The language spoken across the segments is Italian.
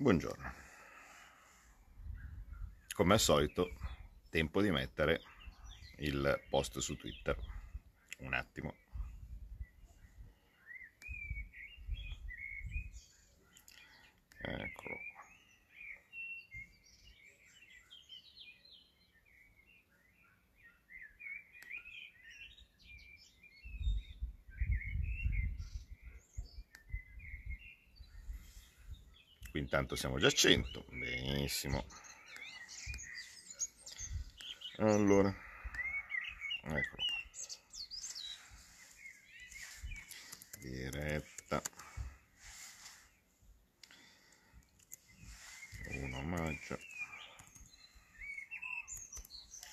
Buongiorno. Come al solito, tempo di mettere il post su Twitter. Un attimo. Eccolo Qui intanto siamo già a 100. Benissimo. Allora, eccolo qua. Diretta. 1 maggio.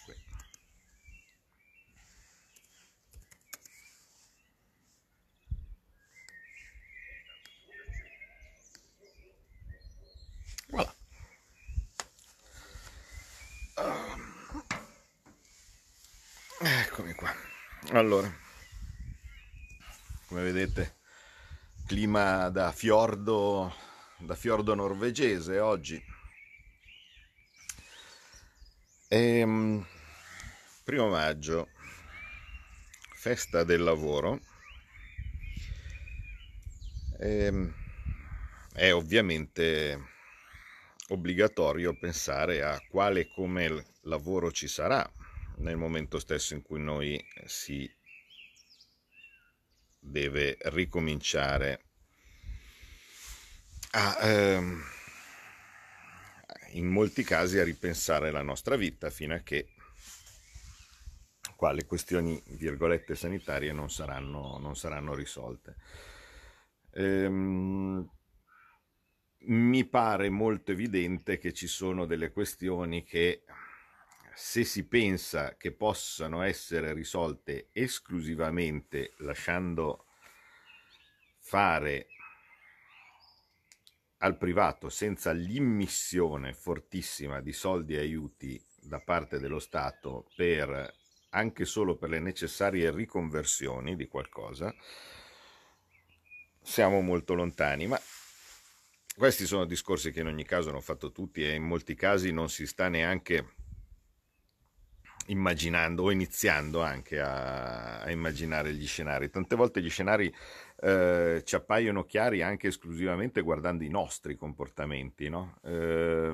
Qui. Voilà. Eccomi qua. Allora, come vedete, clima da fiordo, da fiordo norvegese oggi. Ehm, primo maggio, festa del lavoro. Ehm, è ovviamente obbligatorio pensare a quale e come lavoro ci sarà nel momento stesso in cui noi si deve ricominciare a, ehm, in molti casi a ripensare la nostra vita fino a che qua le questioni virgolette sanitarie non saranno, non saranno risolte. Ehm, mi pare molto evidente che ci sono delle questioni che se si pensa che possano essere risolte esclusivamente lasciando fare al privato senza l'immissione fortissima di soldi e aiuti da parte dello Stato per anche solo per le necessarie riconversioni di qualcosa, siamo molto lontani, ma questi sono discorsi che in ogni caso hanno fatto tutti e in molti casi non si sta neanche immaginando o iniziando anche a, a immaginare gli scenari. Tante volte gli scenari eh, ci appaiono chiari anche esclusivamente guardando i nostri comportamenti. No? Eh,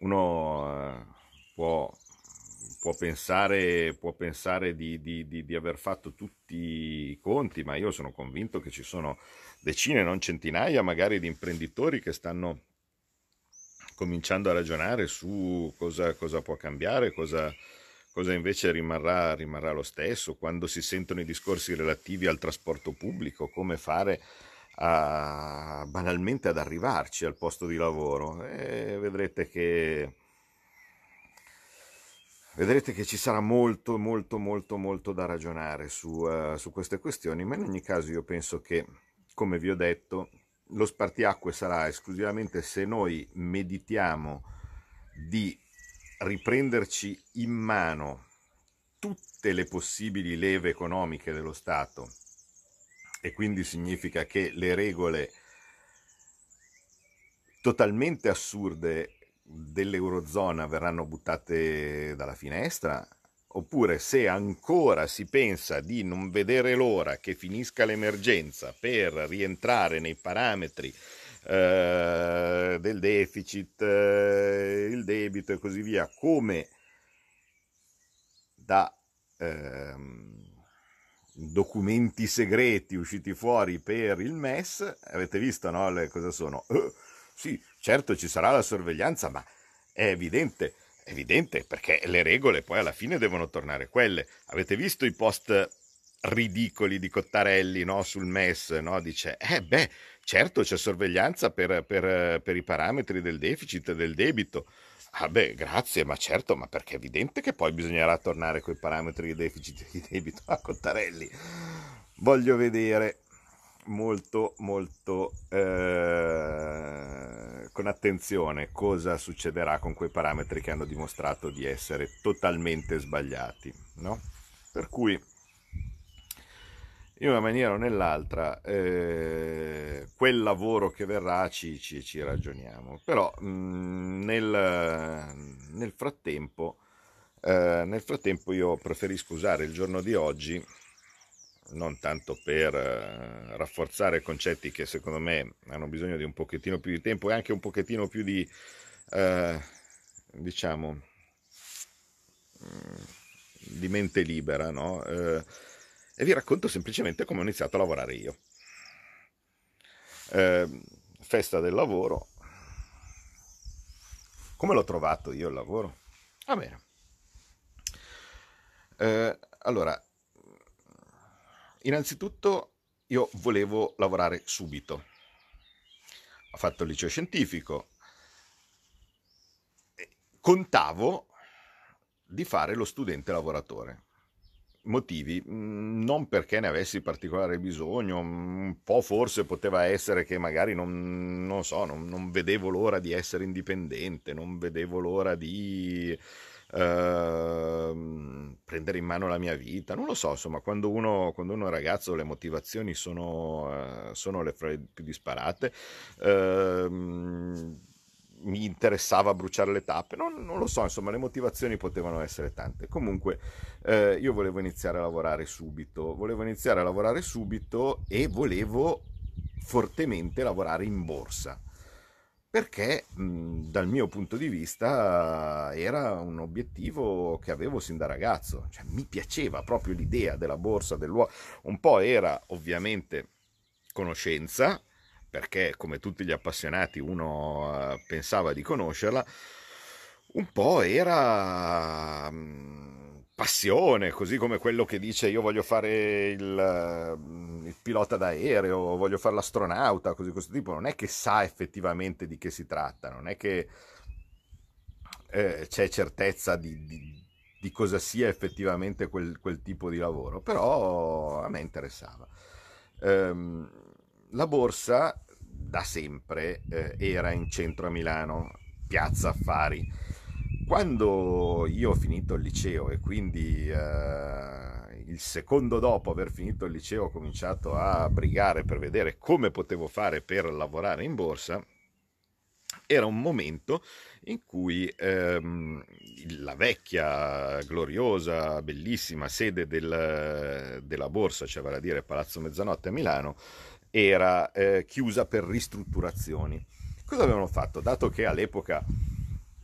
uno può, può, pensare, può pensare di, di, di, di aver fatto tutti i conti, ma io sono convinto che ci sono decine, non centinaia magari di imprenditori che stanno cominciando a ragionare su cosa, cosa può cambiare, cosa, cosa invece rimarrà, rimarrà, lo stesso, quando si sentono i discorsi relativi al trasporto pubblico, come fare a, banalmente ad arrivarci al posto di lavoro. E vedrete che vedrete che ci sarà molto, molto, molto, molto da ragionare su, uh, su queste questioni, ma in ogni caso io penso che, come vi ho detto, lo spartiacque sarà esclusivamente se noi meditiamo di riprenderci in mano tutte le possibili leve economiche dello Stato e quindi significa che le regole totalmente assurde dell'Eurozona verranno buttate dalla finestra oppure se ancora si pensa di non vedere l'ora che finisca l'emergenza per rientrare nei parametri eh, del deficit, eh, il debito e così via, come da eh, documenti segreti usciti fuori per il MES, avete visto no, le, cosa sono? Uh, sì, certo ci sarà la sorveglianza, ma è evidente evidente perché le regole poi alla fine devono tornare quelle. Avete visto i post ridicoli di Cottarelli no? sul MES? No? Dice, eh beh, certo c'è sorveglianza per, per, per i parametri del deficit e del debito. Ah beh, grazie, ma certo, ma perché è evidente che poi bisognerà tornare con i parametri di deficit e di debito a Cottarelli. Voglio vedere molto molto eh, con attenzione cosa succederà con quei parametri che hanno dimostrato di essere totalmente sbagliati no? per cui in una maniera o nell'altra, eh, quel lavoro che verrà ci, ci, ci ragioniamo. Però mh, mm, nel, nel, frattempo, eh, nel frattempo io preferisco usare il giorno di oggi non tanto per eh, rafforzare concetti che secondo me hanno bisogno di un pochettino più di tempo e anche un pochettino più di, eh, diciamo, mm, di mente libera, no? Eh, e vi racconto semplicemente come ho iniziato a lavorare io. Eh, festa del lavoro. Come l'ho trovato io il lavoro? Va bene. Eh, allora, innanzitutto io volevo lavorare subito. Ho fatto il liceo scientifico. Contavo di fare lo studente lavoratore motivi, mm, non perché ne avessi particolare bisogno, un po' forse poteva essere che magari non, non so, non, non vedevo l'ora di essere indipendente, non vedevo l'ora di Uh, prendere in mano la mia vita, non lo so, insomma, quando uno, quando uno è ragazzo le motivazioni sono, uh, sono le più disparate. Uh, mi interessava bruciare le tappe, non, non, lo so, insomma le motivazioni potevano essere tante. Comunque eh, io volevo iniziare a lavorare subito, volevo iniziare a lavorare subito e volevo fortemente lavorare in borsa perché mh, dal mio punto di vista era un obiettivo che avevo sin da ragazzo, cioè, mi piaceva proprio l'idea della borsa, dell'uomo, un po' era ovviamente conoscenza, perché come tutti gli appassionati uno eh, pensava di conoscerla, un po' era mm, passione, così come quello che dice io voglio fare il, mm, il pilota d'aereo, voglio fare l'astronauta, così questo tipo, non è che sa effettivamente di che si tratta, non è che eh, c'è certezza di, di, di, cosa sia effettivamente quel, quel, tipo di lavoro, però a me interessava. Ehm, la borsa da sempre eh, era in centro a Milano, piazza Affari. Quando io ho finito il liceo e quindi eh, il secondo dopo aver finito il liceo ho cominciato a brigare per vedere come potevo fare per lavorare in borsa, era un momento in cui ehm, la vecchia, gloriosa, bellissima sede del, della borsa, cioè vale a dire Palazzo Mezzanotte a Milano, era eh, chiusa per ristrutturazioni. Cosa avevano fatto? Dato che all'epoca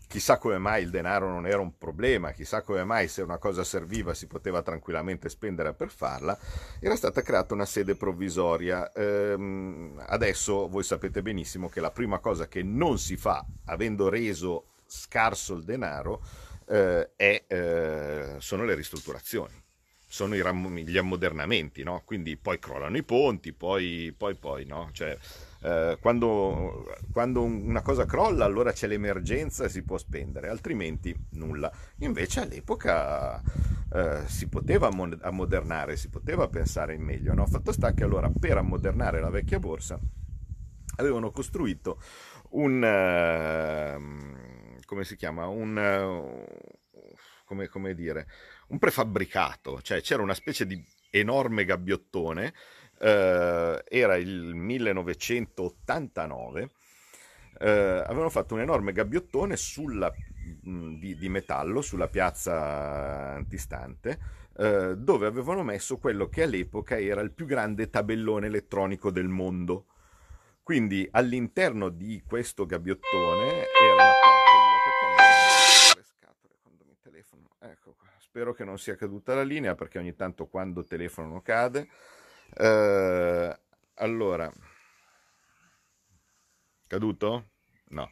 chissà come mai il denaro non era un problema, chissà come mai se una cosa serviva si poteva tranquillamente spendere per farla, era stata creata una sede provvisoria. Ehm, adesso voi sapete benissimo che la prima cosa che non si fa, avendo reso scarso il denaro, eh, è, eh, sono le ristrutturazioni sono gli ammodernamenti, no? Quindi poi crollano i ponti, poi, poi, poi, no? Cioè, eh, quando, quando, una cosa crolla allora c'è l'emergenza e si può spendere, altrimenti nulla. Invece all'epoca eh, si poteva ammodernare, si poteva pensare in meglio, no? Fatto sta che allora per ammodernare la vecchia borsa avevano costruito un... Uh, come si chiama? Un... Come, come dire un prefabbricato, cioè c'era una specie di enorme gabbiottone, eh, era il 1989, eh, avevano fatto un enorme gabbiottone sulla, mh, di, di, metallo sulla piazza antistante, eh, dove avevano messo quello che all'epoca era il più grande tabellone elettronico del mondo. Quindi all'interno di questo gabbiottone era una Spero che non sia caduta la linea perché ogni tanto quando telefono cade. Eh, allora, caduto? No.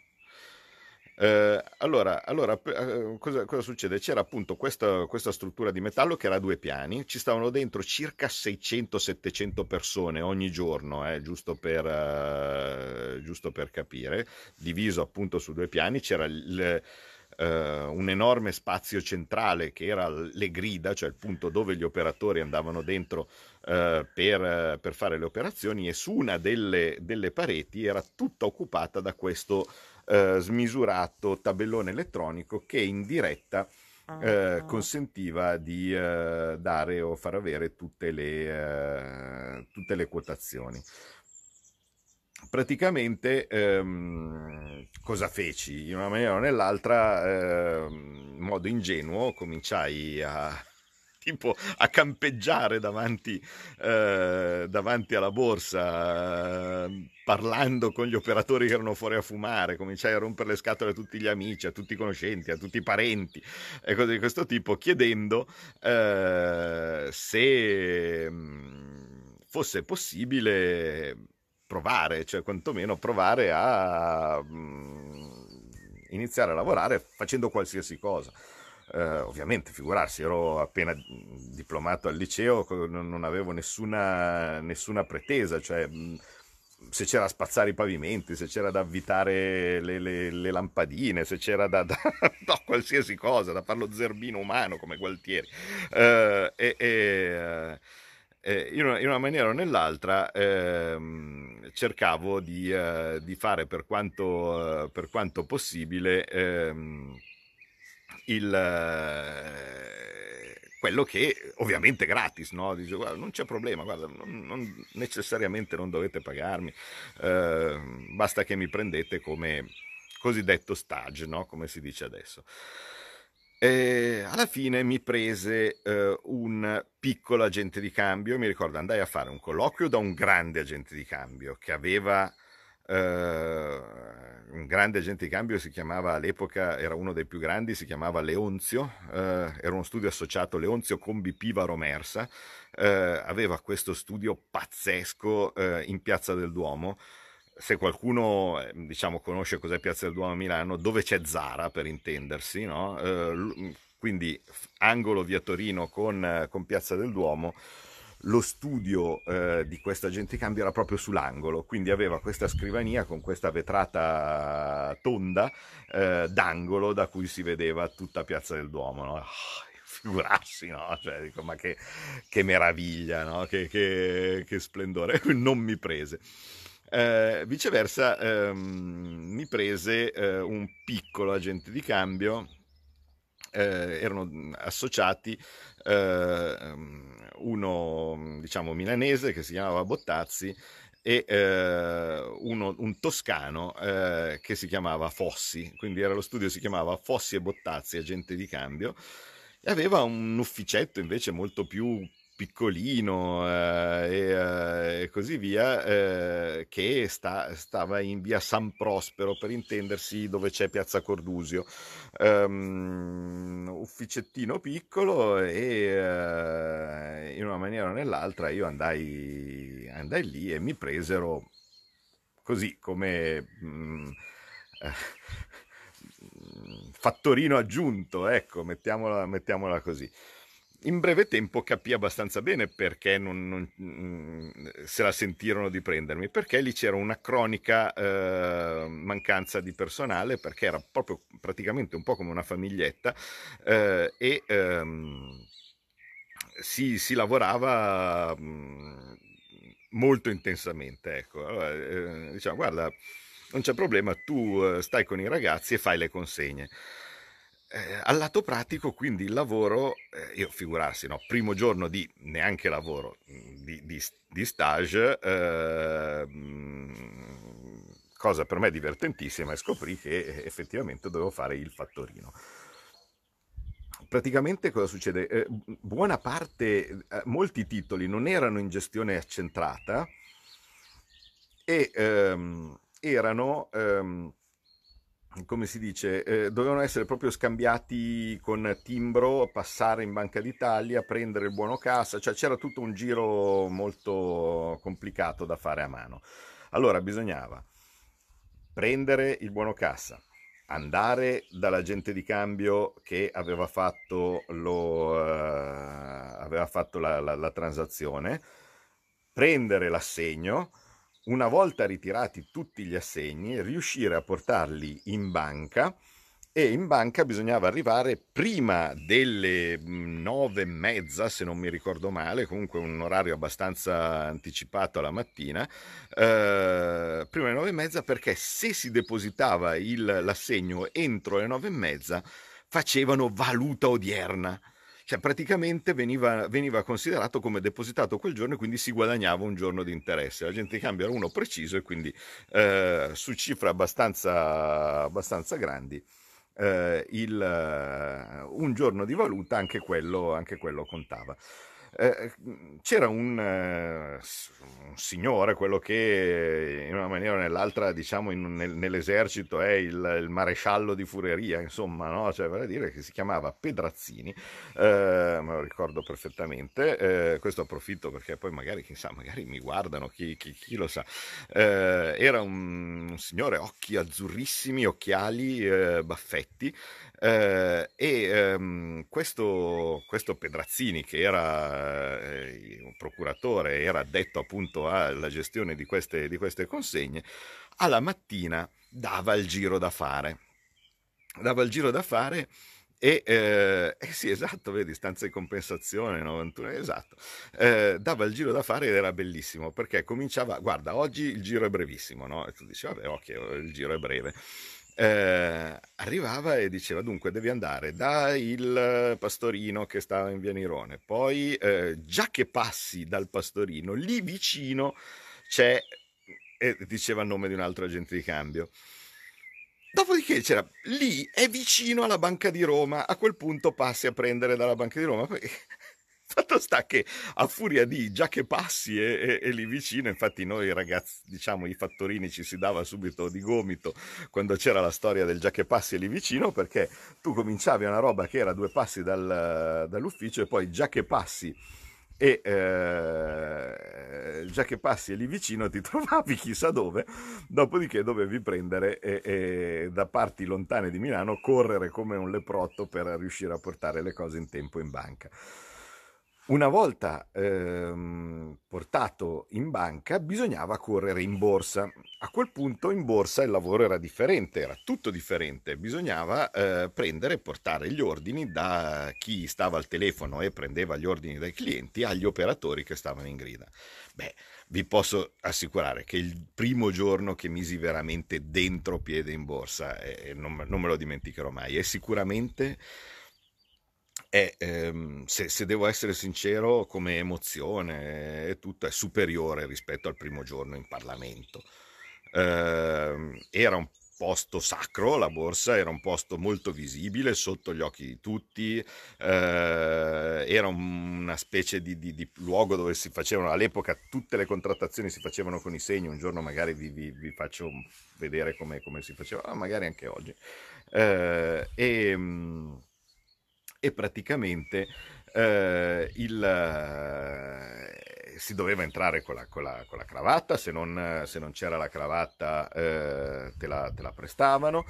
Eh, allora, allora eh, cosa, cosa, succede? C'era appunto questa, questa, struttura di metallo che era a due piani, ci stavano dentro circa 600-700 persone ogni giorno, eh, giusto, per, uh, giusto, per, capire, diviso appunto su due piani, c'era il eh, un enorme spazio centrale che era le grida, cioè il punto dove gli operatori andavano dentro eh, per, per, fare le operazioni e su una delle, delle pareti era tutta occupata da questo eh, smisurato tabellone elettronico che in diretta eh, consentiva di eh, dare o far avere tutte le, eh, tutte le quotazioni praticamente ehm, cosa feci? In una maniera o nell'altra, ehm, in modo ingenuo, cominciai a, tipo, a campeggiare davanti, eh, davanti alla borsa, eh, parlando con gli operatori che erano fuori a fumare, cominciai a rompere le scatole a tutti gli amici, a tutti i conoscenti, a tutti i parenti e cose di questo tipo, chiedendo eh, se mm, fosse possibile provare, cioè quantomeno provare a mh, iniziare a lavorare facendo qualsiasi cosa. Uh, ovviamente, figurarsi, ero appena diplomato al liceo, non, avevo nessuna, nessuna pretesa, cioè mh, se c'era da spazzare i pavimenti, se c'era da avvitare le, le, le lampadine, se c'era da, da no, qualsiasi cosa, da fare lo zerbino umano come Gualtieri. Uh, e, e uh, eh, in, una, in, una, maniera o nell'altra ehm, cercavo di, eh, di, fare per quanto, eh, per quanto possibile ehm, il, eh, quello che ovviamente gratis, no? Dice, guarda, non c'è problema, guarda, non, non, necessariamente non dovete pagarmi, ehm, basta che mi prendete come cosiddetto stage, no? come si dice adesso. E alla fine mi prese eh, un piccolo agente di cambio, mi ricordo andai a fare un colloquio da un grande agente di cambio che aveva eh, un grande agente di cambio, si chiamava all'epoca, era uno dei più grandi, si chiamava Leonzio, eh, era uno studio associato Leonzio con BP Varomersa, eh, aveva questo studio pazzesco eh, in Piazza del Duomo, se qualcuno ehm, diciamo, conosce cos'è Piazza del Duomo a Milano, dove c'è Zara per intendersi, no? eh, quindi angolo via Torino con, con, Piazza del Duomo, lo studio eh, di questa gente cambio era proprio sull'angolo, quindi aveva questa scrivania con questa vetrata tonda eh, d'angolo da cui si vedeva tutta Piazza del Duomo. No? Oh, figurarsi, no? Cioè, dico, ma che, che meraviglia, no? che, che, che splendore, non mi prese. Eh, viceversa, ehm, mi prese eh, un piccolo agente di cambio, eh, erano associati ehm, uno diciamo milanese che si chiamava Bottazzi e eh, uno, un toscano eh, che si chiamava Fossi, quindi era lo studio si chiamava Fossi e Bottazzi, agente di cambio, e aveva un ufficetto invece molto più piccolino eh, e, eh, così via, eh, che sta, stava in via San Prospero, per intendersi dove c'è Piazza Cordusio. Um, ufficettino piccolo e eh, in una maniera o nell'altra io andai, andai lì e mi presero così come... Mm, fattorino aggiunto, ecco, mettiamola, mettiamola così in breve tempo capì abbastanza bene perché non, non, mm, se la sentirono di prendermi, perché lì c'era una cronica eh, mancanza di personale, perché era proprio praticamente un po' come una famiglietta eh, e ehm, si, si, lavorava mm, molto intensamente. Ecco. Allora, eh, diciamo, guarda, non c'è problema, tu eh, stai con i ragazzi e fai le consegne. Eh, al lato pratico, quindi il lavoro, eh, io figurarsi, no, primo giorno di neanche lavoro, mm, di, di, di stage, eh, cosa per me divertentissima e scoprì che effettivamente dovevo fare il fattorino. Praticamente cosa succede? Eh, buona parte, eh, molti titoli non erano in gestione accentrata e ehm, erano... Ehm, come si dice, eh, dovevano essere proprio scambiati con timbro, passare in Banca d'Italia, prendere il buono cassa, cioè c'era tutto un giro molto complicato da fare a mano. Allora bisognava prendere il buono cassa, andare dall'agente di cambio che aveva fatto, lo, uh, aveva fatto la, la, la transazione, prendere l'assegno, una volta ritirati tutti gli assegni, riuscire a portarli in banca e in banca bisognava arrivare prima delle nove e mezza, se non mi ricordo male, comunque un orario abbastanza anticipato alla mattina, eh, prima delle nove e mezza perché se si depositava il, l'assegno entro le nove e mezza facevano valuta odierna. Cioè praticamente veniva, veniva, considerato come depositato quel giorno e quindi si guadagnava un giorno di interesse. La gente era uno preciso e quindi eh, su cifre abbastanza, abbastanza grandi eh, il, un giorno di valuta anche quello, anche quello contava. Eh, c'era un, uh, un, signore, quello che in una maniera o nell'altra, diciamo, in, nel, nell'esercito è il, il, maresciallo di fureria, insomma, no? cioè, vale dire che si chiamava Pedrazzini, eh, me lo ricordo perfettamente, eh, questo approfitto perché poi magari, chissà, magari mi guardano, chi, chi, chi lo sa, eh, era un, un, signore, occhi azzurrissimi, occhiali, baffetti, eh, e ehm, questo, questo, Pedrazzini, che era eh, un procuratore, era addetto appunto alla gestione di queste, di queste consegne, alla mattina dava il giro da fare. Dava il giro da fare e eh, eh, sì, esatto, vedi, stanza di compensazione 91, esatto. Eh, dava il giro da fare ed era bellissimo perché cominciava, guarda, oggi il giro è brevissimo, no? E tu dici, vabbè, ok, il giro è breve eh, arrivava e diceva dunque devi andare da il pastorino che stava in via Nirone, poi eh, già che passi dal pastorino, lì vicino c'è, e diceva il nome di un altro agente di cambio. Dopodiché c'era lì è vicino alla Banca di Roma, a quel punto passi a prendere dalla Banca di Roma. Fatto sta che a furia di già che passi e, e, e, lì vicino, infatti noi ragazzi, diciamo i fattorini ci si dava subito di gomito quando c'era la storia del già che passi e lì vicino, perché tu cominciavi una roba che era due passi dal, dall'ufficio e poi già che passi e eh, già che passi e lì vicino ti trovavi chissà dove, dopodiché dovevi prendere e, e, da parti lontane di Milano correre come un leprotto per riuscire a portare le cose in tempo in banca. Una volta ehm, portato in banca bisognava correre in borsa. A quel punto in borsa il lavoro era differente, era tutto differente. Bisognava eh, prendere e portare gli ordini da chi stava al telefono e prendeva gli ordini dai clienti agli operatori che stavano in grida. Beh, vi posso assicurare che il primo giorno che misi veramente dentro piede in borsa, e non, non me lo dimenticherò mai, è sicuramente è, ehm, se, se, devo essere sincero, come emozione e tutto, è superiore rispetto al primo giorno in Parlamento. Eh, era un posto sacro, la borsa era un posto molto visibile sotto gli occhi di tutti, eh, era una specie di, di, di, luogo dove si facevano, all'epoca tutte le contrattazioni si facevano con i segni, un giorno magari vi, vi, vi faccio vedere come, si faceva, magari anche oggi. Eh, e, e praticamente eh, il, eh, si doveva entrare con la, con la, con la cravatta, se non, se non, c'era la cravatta eh, te, la, te la prestavano,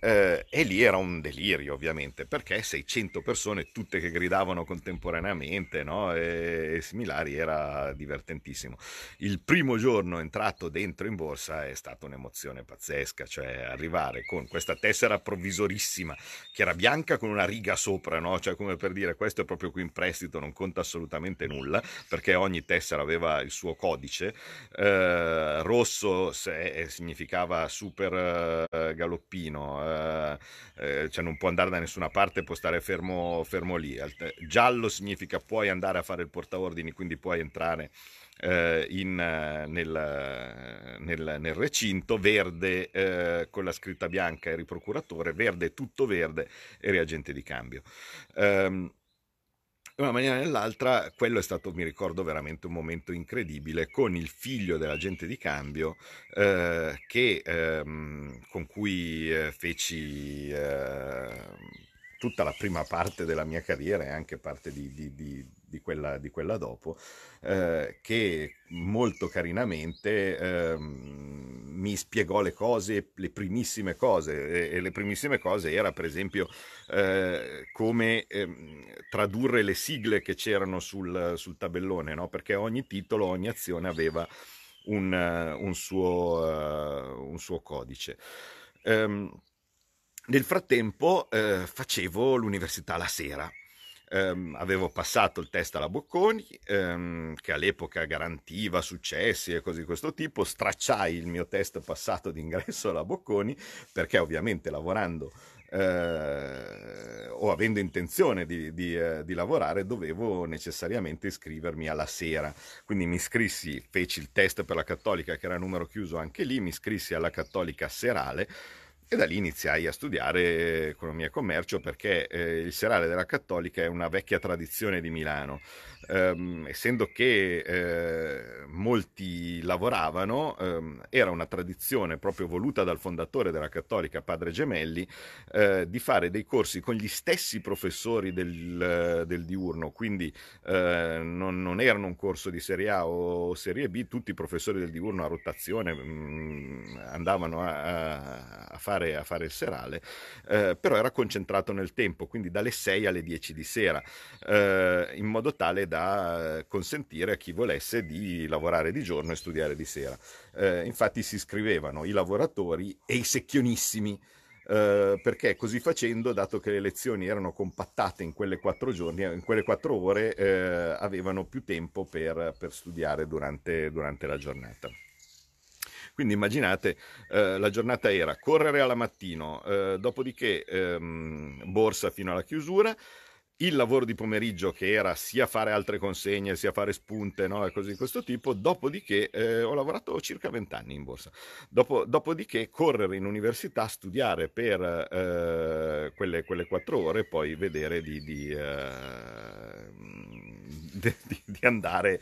eh, e lì era un delirio, ovviamente, perché 600 persone, tutte che gridavano contemporaneamente no? e, e, similari, era divertentissimo. Il primo giorno entrato dentro in borsa è stata un'emozione pazzesca, cioè arrivare con questa tessera provvisorissima che era bianca con una riga sopra, no? cioè come per dire questo è proprio qui in prestito, non conta assolutamente nulla, perché ogni tessera aveva il suo codice. Eh, rosso se, significava super eh, galoppino eh, eh, cioè non può andare da nessuna parte, può stare fermo, fermo lì. Giallo significa puoi andare a fare il portaordini, quindi puoi entrare eh, in, nel, nel, nel, recinto, verde eh, con la scritta bianca eri procuratore, verde tutto verde eri agente di cambio. Um, in una maniera o nell'altra, quello è stato, mi ricordo, veramente un momento incredibile con il figlio dell'agente di cambio eh, che, ehm, con cui eh, feci eh, tutta la prima parte della mia carriera e anche parte di, di, di, di quella, quella, dopo, eh, che molto carinamente ehm, mi spiegò le cose, le primissime cose, e, e le primissime cose era per esempio eh, come eh, tradurre le sigle che c'erano sul, sul tabellone, no? perché ogni titolo, ogni azione aveva un, un, suo, uh, un suo, codice. Um, nel frattempo eh, facevo l'università la sera ehm, avevo passato il test alla Bocconi, ehm, che all'epoca garantiva successi e cose di questo tipo, stracciai il mio test passato d'ingresso alla Bocconi, perché ovviamente lavorando eh, o avendo intenzione di, di, eh, di, lavorare dovevo necessariamente iscrivermi alla sera. Quindi mi iscrissi, feci il test per la cattolica che era numero chiuso anche lì, mi iscrissi alla cattolica serale e da lì iniziai a studiare economia e commercio perché eh, il serale della Cattolica è una vecchia tradizione di Milano ehm, essendo che eh, molti lavoravano, ehm, era una tradizione proprio voluta dal fondatore della Cattolica, Padre Gemelli, eh, di fare dei corsi con gli stessi professori del, del diurno, quindi eh, non, non, erano un corso di Serie A o Serie B, tutti i professori del diurno a rotazione mh, mm, andavano a, a, fare, a, fare, il serale, eh, però era concentrato nel tempo, quindi dalle 6 alle 10 di sera, eh, in modo tale da consentire a chi volesse di lavorare di giorno e studiare di sera. Eh, infatti si iscrivevano i lavoratori e i secchionissimi. Uh, perché così facendo, dato che le lezioni erano compattate in quelle quattro giorni, in quelle quattro ore, uh, avevano più tempo per, per studiare durante, durante, la giornata. Quindi immaginate, uh, la giornata era correre alla mattino, dopodiché um, borsa fino alla chiusura, il lavoro di pomeriggio che era sia fare altre consegne sia fare spunte no? e cose di questo tipo, dopodiché eh, ho lavorato circa vent'anni in borsa, Dopo, dopodiché correre in università, studiare per eh, quelle, quelle, quattro ore e poi vedere di, di, eh, di, di andare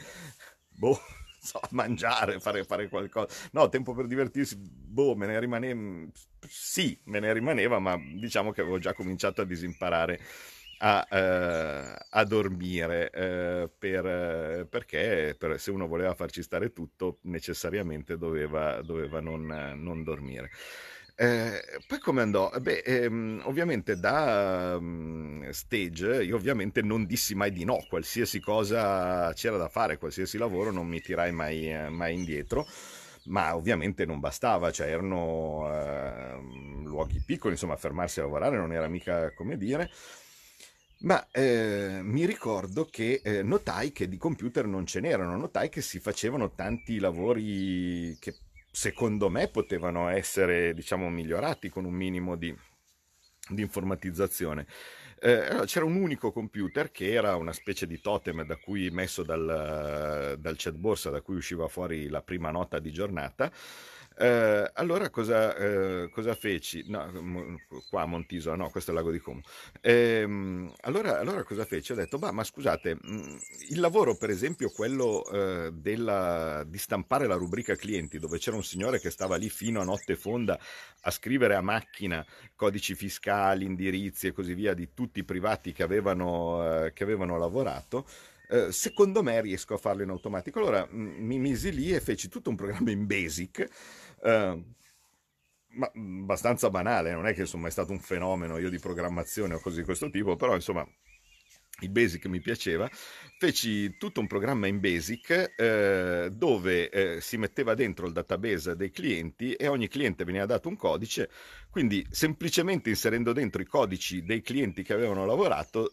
boh, so, mangiare, fare, fare, qualcosa. No, tempo per divertirsi, boh, me ne rimaneva, sì, me ne rimaneva, ma diciamo che avevo già cominciato a disimparare a, eh, a dormire eh, per, perché per, se uno voleva farci stare tutto necessariamente doveva, doveva non, non dormire. Eh, poi come andò? Beh, ehm, ovviamente da um, stage io ovviamente non dissi mai di no, qualsiasi cosa c'era da fare, qualsiasi lavoro non mi tirai mai, eh, mai indietro ma ovviamente non bastava, cioè erano eh, luoghi piccoli, insomma fermarsi a lavorare non era mica come dire. Ma eh, mi ricordo che eh, notai che di computer non ce n'erano, notai che si facevano tanti lavori che secondo me potevano essere, diciamo, migliorati con un minimo di, di informatizzazione. Eh, c'era un unico computer che era una specie di totem da cui messo dal, dal chat borsa da cui usciva fuori la prima nota di giornata eh, allora cosa, eh, cosa feci? No, qua a Montiso, no, questo è il lago di Como. Eh, allora, allora, cosa feci? Ho detto, bah, ma scusate, mm, il lavoro per esempio quello eh, della, di stampare la rubrica clienti, dove c'era un signore che stava lì fino a notte fonda a scrivere a macchina codici fiscali, indirizzi e così via di tutti i privati che avevano, eh, che avevano lavorato, Uh, secondo me riesco a farlo in automatico. Allora mm, mi misi lì e feci tutto un programma in Basic eh, ma abbastanza banale, non è che sono mai stato un fenomeno io di programmazione o cose di questo tipo, però insomma il Basic mi piaceva, feci tutto un programma in Basic eh, dove eh, si metteva dentro il database dei clienti e ogni cliente veniva dato un codice, quindi semplicemente inserendo dentro i codici dei clienti che avevano lavorato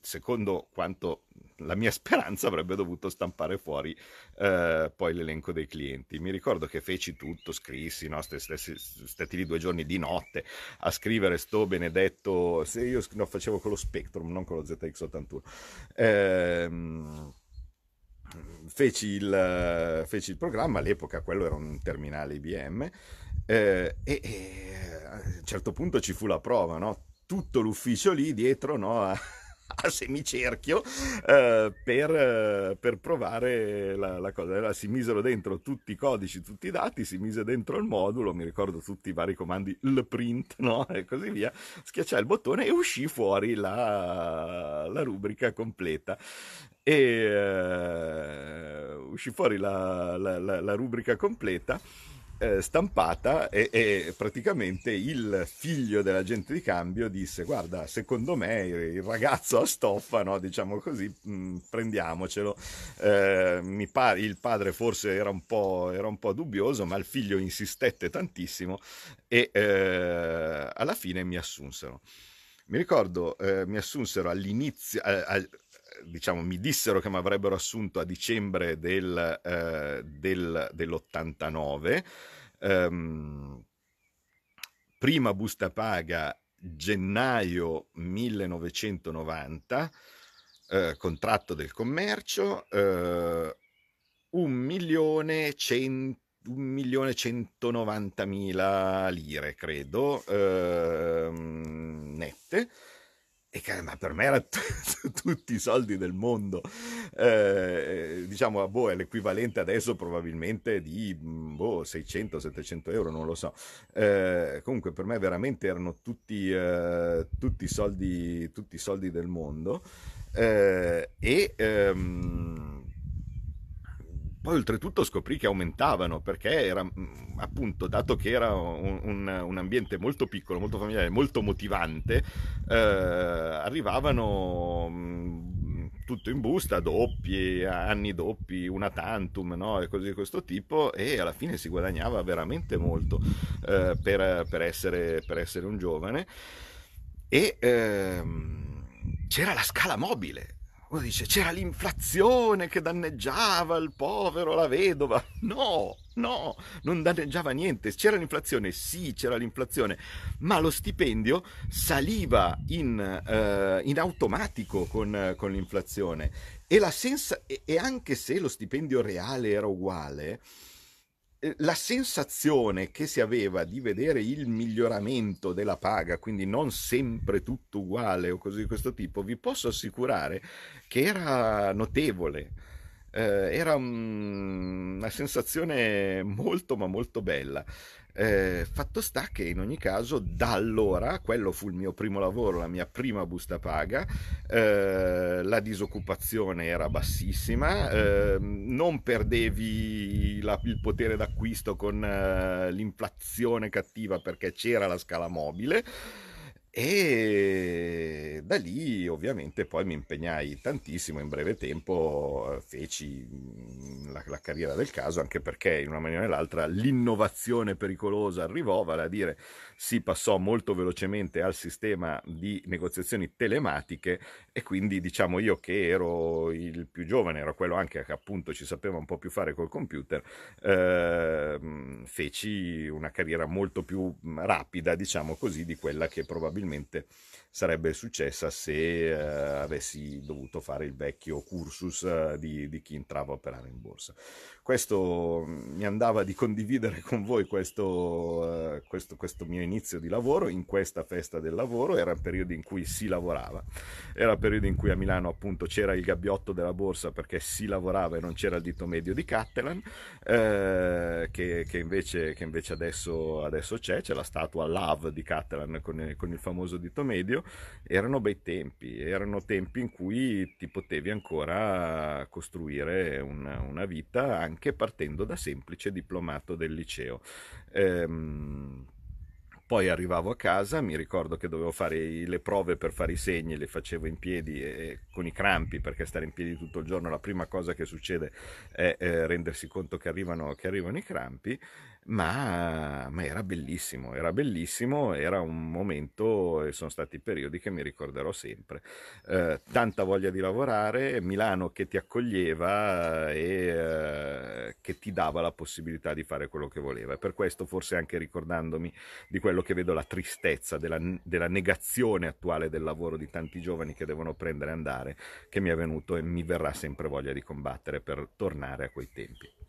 secondo quanto la mia speranza avrebbe dovuto stampare fuori eh, poi l'elenco dei clienti. Mi ricordo che feci tutto, scrissi, no, stati lì due giorni di notte a scrivere sto benedetto, se io no, facevo con lo Spectrum, non con lo ZX81. Eh, feci, il, feci il programma, all'epoca quello era un terminale IBM eh, e, e, a un certo punto ci fu la prova, no? tutto l'ufficio lì dietro no? a a semicerchio eh, per, eh, per, provare la, la cosa. Allora, si misero dentro tutti i codici, tutti i dati, si mise dentro il modulo, mi ricordo tutti i vari comandi, il print, no? E così via, schiacciai il bottone e uscì fuori la, la rubrica completa. E uh, uscì fuori la, la, la rubrica completa eh, stampata e, e, praticamente il figlio dell'agente di cambio disse guarda secondo me il ragazzo a stoffa no? diciamo così mh, mm, prendiamocelo eh, mi pare il padre forse era un, po', era un po' dubbioso ma il figlio insistette tantissimo e eh, alla fine mi assunsero mi ricordo eh, mi assunsero all'inizio diciamo, mi dissero che mi avrebbero assunto a dicembre del, eh, del, dell'89. Um, prima busta paga gennaio 1990, eh, contratto del commercio, eh, centonovantamila lire, credo, ehm, nette. E che, ma per me erano t- tutti i soldi del mondo. Eh, diciamo, boh, è l'equivalente adesso probabilmente di boh, 600-700 euro, non lo so. Eh, comunque per me veramente erano tutti, eh, tutti, i, soldi, tutti i soldi del mondo. Eh, e... Ehm, poi oltretutto scoprì che aumentavano perché era mm, appunto, dato che era un, un, un ambiente molto piccolo, molto familiare, molto motivante, eh, arrivavano mm, tutto in busta, doppi, anni doppi, una tantum, no? e cose di questo tipo, e alla fine si guadagnava veramente molto eh, per, per, essere, per, essere, un giovane. E ehm, c'era la scala mobile uno dice c'era l'inflazione che danneggiava il povero, la vedova. No, no, non danneggiava niente. C'era l'inflazione, sì, c'era l'inflazione, ma lo stipendio saliva in, uh, in automatico con, con l'inflazione. E, senza- e anche se lo stipendio reale era uguale, eh, la sensazione che si aveva di vedere il miglioramento della paga, quindi non sempre tutto uguale o cose di questo tipo, vi posso assicurare che era notevole. Eh, era una sensazione molto ma molto bella. Eh, fatto sta che in ogni caso da allora, quello fu il mio primo lavoro, la mia prima busta paga, eh, la disoccupazione era bassissima, eh, non perdevi la, il potere d'acquisto con eh, l'inflazione cattiva perché c'era la scala mobile. E da lì ovviamente poi mi impegnai tantissimo, in breve tempo eh, feci mm, la, la, carriera del caso, anche perché in una maniera o nell'altra l'innovazione pericolosa arrivò, vale a dire si passò molto velocemente al sistema di negoziazioni telematiche e quindi diciamo io che ero il più giovane, ero quello anche che appunto ci sapeva un po' più fare col computer, eh, feci una carriera molto più rapida, diciamo così, di quella che probabilmente ulteriormente sarebbe successa se eh, avessi dovuto fare il vecchio cursus eh, di, di, chi entrava a operare in borsa. Questo mm, mi andava di condividere con voi questo, eh, questo, questo mio inizio di lavoro. In questa festa del lavoro, era il periodo in cui si lavorava, era il periodo in cui a Milano appunto c'era il gabbiotto della borsa perché si lavorava e non c'era il dito medio di Cattelan, eh, che, che, invece, che invece adesso, adesso, c'è, c'è la statua Love di Cattelan con, con il famoso dito medio erano bei tempi, erano tempi in cui ti potevi ancora costruire una, una vita anche partendo da semplice diplomato del liceo. Ehm, poi arrivavo a casa, mi ricordo che dovevo fare le prove per fare i segni, le facevo in piedi e, con i crampi, perché stare in piedi tutto il giorno la prima cosa che succede è eh, rendersi conto che arrivano, che arrivano i crampi ma, ma, era bellissimo, era bellissimo, era un momento e sono stati periodi che mi ricorderò sempre. Eh, tanta voglia di lavorare, Milano che ti accoglieva e eh, che ti dava la possibilità di fare quello che voleva. E per questo forse anche ricordandomi di quello che vedo la tristezza della, della negazione attuale del lavoro di tanti giovani che devono prendere e andare, che mi è venuto e mi verrà sempre voglia di combattere per tornare a quei tempi.